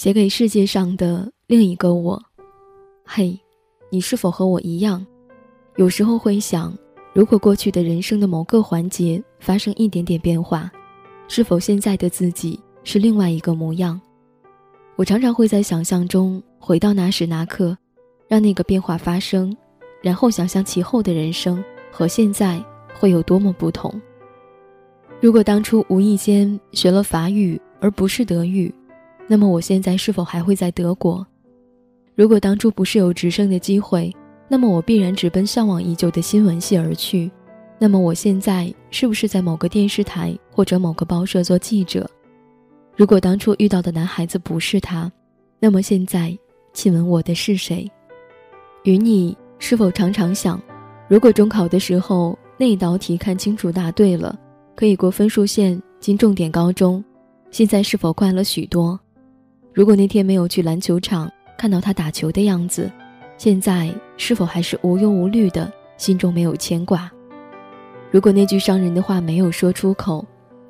写给世界上的另一个我。嘿，你是否和我一样？有时候会想，如果过去的人生的某个环节发生一点点变化，是否现在的自己是另外一个模样？我常常会在想象中回到那时那刻，让那个变化发生，然后想象其后的人生和现在会有多么不同。如果当初无意间学了法语而不是德语，那么我现在是否还会在德国？如果当初不是有直升的机会，那么我必然直奔向往已久的新闻系而去。那么我现在是不是在某个电视台或者某个报社做记者？如果当初遇到的男孩子不是他，那么现在亲吻我的是谁？与你是否常常想，如果中考的时候那一道题看清楚答对了？可以过分数线进重点高中，现在是否快乐许多？如果那天没有去篮球场看到他打球的样子，现在是否还是无忧无虑的，心中没有牵挂？如果那句伤人的话没有说出口，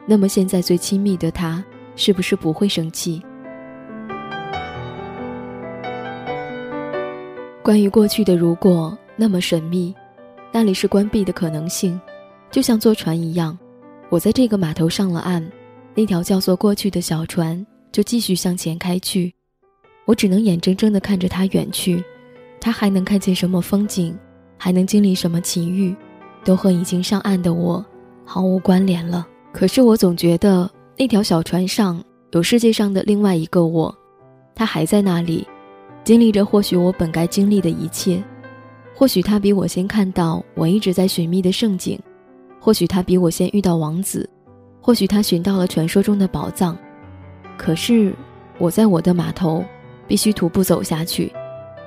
那么现在最亲密的他，是不是不会生气？关于过去的如果那么神秘，那里是关闭的可能性，就像坐船一样。我在这个码头上了岸，那条叫做过去的小船就继续向前开去。我只能眼睁睁地看着他远去，他还能看见什么风景，还能经历什么奇遇，都和已经上岸的我毫无关联了。可是我总觉得那条小船上有世界上的另外一个我，他还在那里，经历着或许我本该经历的一切，或许他比我先看到我一直在寻觅的盛景。或许他比我先遇到王子，或许他寻到了传说中的宝藏，可是我在我的码头必须徒步走下去，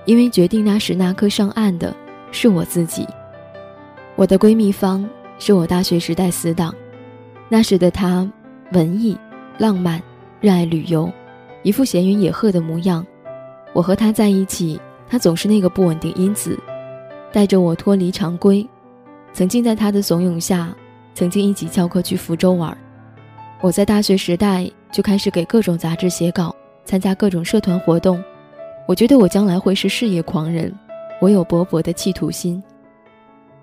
因为决定那时那刻上岸的是我自己。我的闺蜜方是我大学时代死党，那时的她文艺、浪漫、热爱旅游，一副闲云野鹤的模样。我和她在一起，她总是那个不稳定因子，带着我脱离常规。曾经在他的怂恿下，曾经一起翘课去福州玩。我在大学时代就开始给各种杂志写稿，参加各种社团活动。我觉得我将来会是事业狂人，我有勃勃的企图心。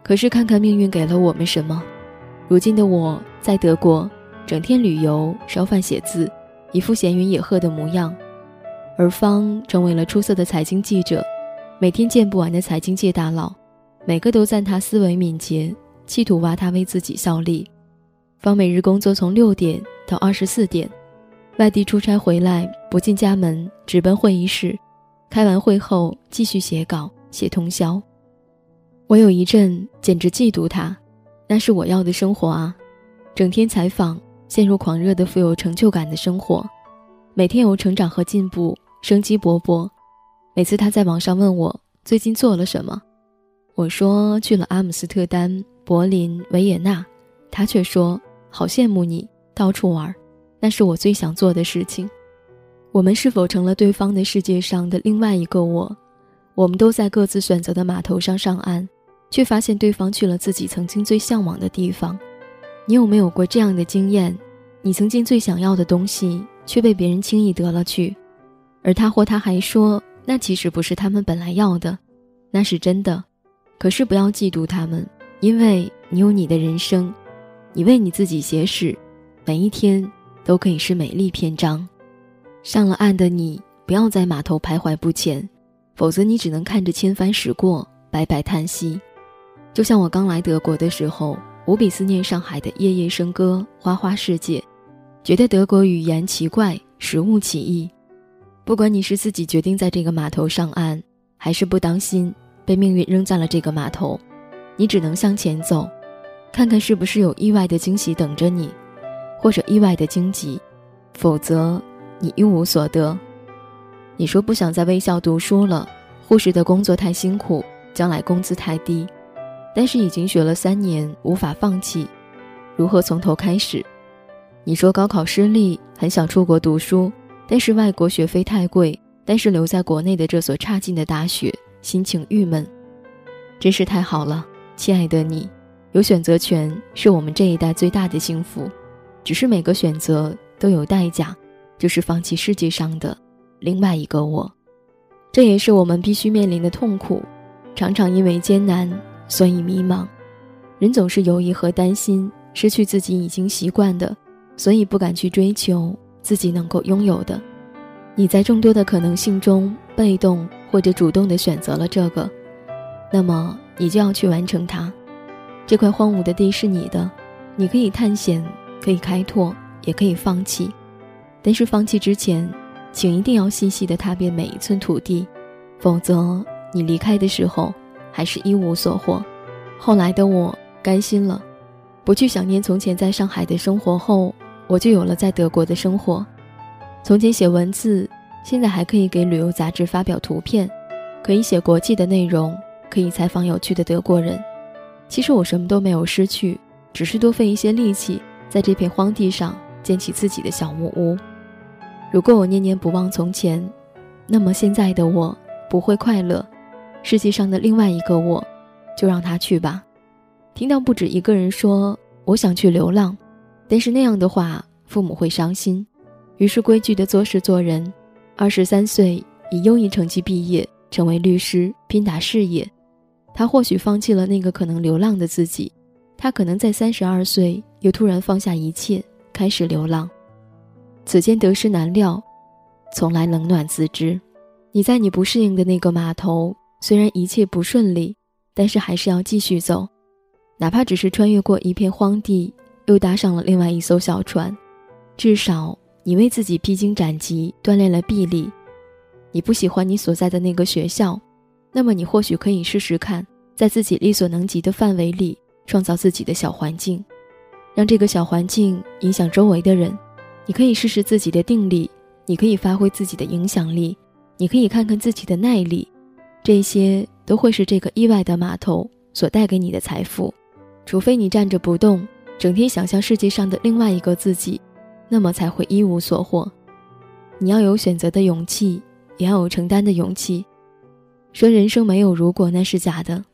可是看看命运给了我们什么，如今的我在德国，整天旅游、烧饭、写字，一副闲云野鹤的模样。而方成为了出色的财经记者，每天见不完的财经界大佬。每个都赞他思维敏捷，企图挖他为自己效力。方每日工作从六点到二十四点，外地出差回来不进家门，直奔会议室，开完会后继续写稿写通宵。我有一阵简直嫉妒他，那是我要的生活啊！整天采访，陷入狂热的富有成就感的生活，每天有成长和进步，生机勃勃。每次他在网上问我最近做了什么。我说去了阿姆斯特丹、柏林、维也纳，他却说好羡慕你到处玩，那是我最想做的事情。我们是否成了对方的世界上的另外一个我？我们都在各自选择的码头上上岸，却发现对方去了自己曾经最向往的地方。你有没有过这样的经验？你曾经最想要的东西，却被别人轻易得了去，而他或他还说那其实不是他们本来要的，那是真的。可是不要嫉妒他们，因为你有你的人生，你为你自己写史，每一天都可以是美丽篇章。上了岸的你，不要在码头徘徊不前，否则你只能看着千帆驶过，白白叹息。就像我刚来德国的时候，无比思念上海的夜夜笙歌、花花世界，觉得德国语言奇怪，食物奇异。不管你是自己决定在这个码头上岸，还是不当心。被命运扔在了这个码头，你只能向前走，看看是不是有意外的惊喜等着你，或者意外的荆棘，否则你一无所得。你说不想在微笑读书了，护士的工作太辛苦，将来工资太低，但是已经学了三年，无法放弃，如何从头开始？你说高考失利，很想出国读书，但是外国学费太贵，但是留在国内的这所差劲的大学。心情郁闷，真是太好了，亲爱的你，有选择权是我们这一代最大的幸福。只是每个选择都有代价，就是放弃世界上的另外一个我。这也是我们必须面临的痛苦。常常因为艰难，所以迷茫。人总是犹疑和担心失去自己已经习惯的，所以不敢去追求自己能够拥有的。你在众多的可能性中，被动或者主动的选择了这个，那么你就要去完成它。这块荒芜的地是你的，你可以探险，可以开拓，也可以放弃。但是放弃之前，请一定要细细的踏遍每一寸土地，否则你离开的时候还是一无所获。后来的我甘心了，不去想念从前在上海的生活后，我就有了在德国的生活。从前写文字，现在还可以给旅游杂志发表图片，可以写国际的内容，可以采访有趣的德国人。其实我什么都没有失去，只是多费一些力气，在这片荒地上建起自己的小木屋。如果我念念不忘从前，那么现在的我不会快乐。世界上的另外一个我，就让他去吧。听到不止一个人说我想去流浪，但是那样的话，父母会伤心。于是规矩的做事做人，二十三岁以优异成绩毕业，成为律师，拼打事业。他或许放弃了那个可能流浪的自己，他可能在三十二岁又突然放下一切，开始流浪。此间得失难料，从来冷暖自知。你在你不适应的那个码头，虽然一切不顺利，但是还是要继续走，哪怕只是穿越过一片荒地，又搭上了另外一艘小船，至少。你为自己披荆斩棘，锻炼了臂力。你不喜欢你所在的那个学校，那么你或许可以试试看，在自己力所能及的范围里创造自己的小环境，让这个小环境影响周围的人。你可以试试自己的定力，你可以发挥自己的影响力，你可以看看自己的耐力，这些都会是这个意外的码头所带给你的财富。除非你站着不动，整天想象世界上的另外一个自己。那么才会一无所获。你要有选择的勇气，也要有承担的勇气。说人生没有如果，那是假的。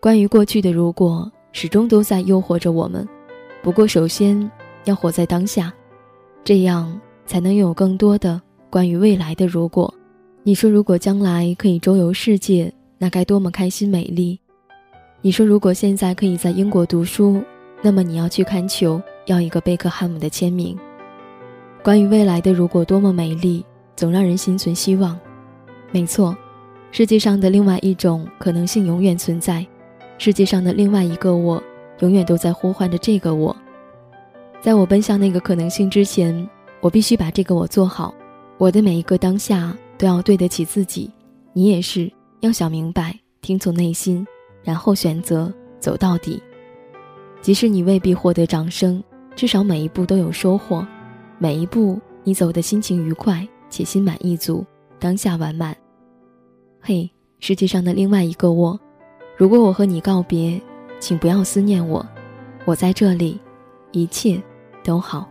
关于过去的如果，始终都在诱惑着我们。不过，首先要活在当下，这样才能拥有更多的关于未来的如果。你说，如果将来可以周游世界，那该多么开心美丽！你说，如果现在可以在英国读书，那么你要去看球，要一个贝克汉姆的签名。关于未来的如果多么美丽，总让人心存希望。没错，世界上的另外一种可能性永远存在，世界上的另外一个我，永远都在呼唤着这个我。在我奔向那个可能性之前，我必须把这个我做好。我的每一个当下都要对得起自己。你也是要想明白，听从内心，然后选择走到底。即使你未必获得掌声，至少每一步都有收获。每一步，你走的心情愉快且心满意足，当下完满。嘿，世界上的另外一个我，如果我和你告别，请不要思念我，我在这里，一切都好。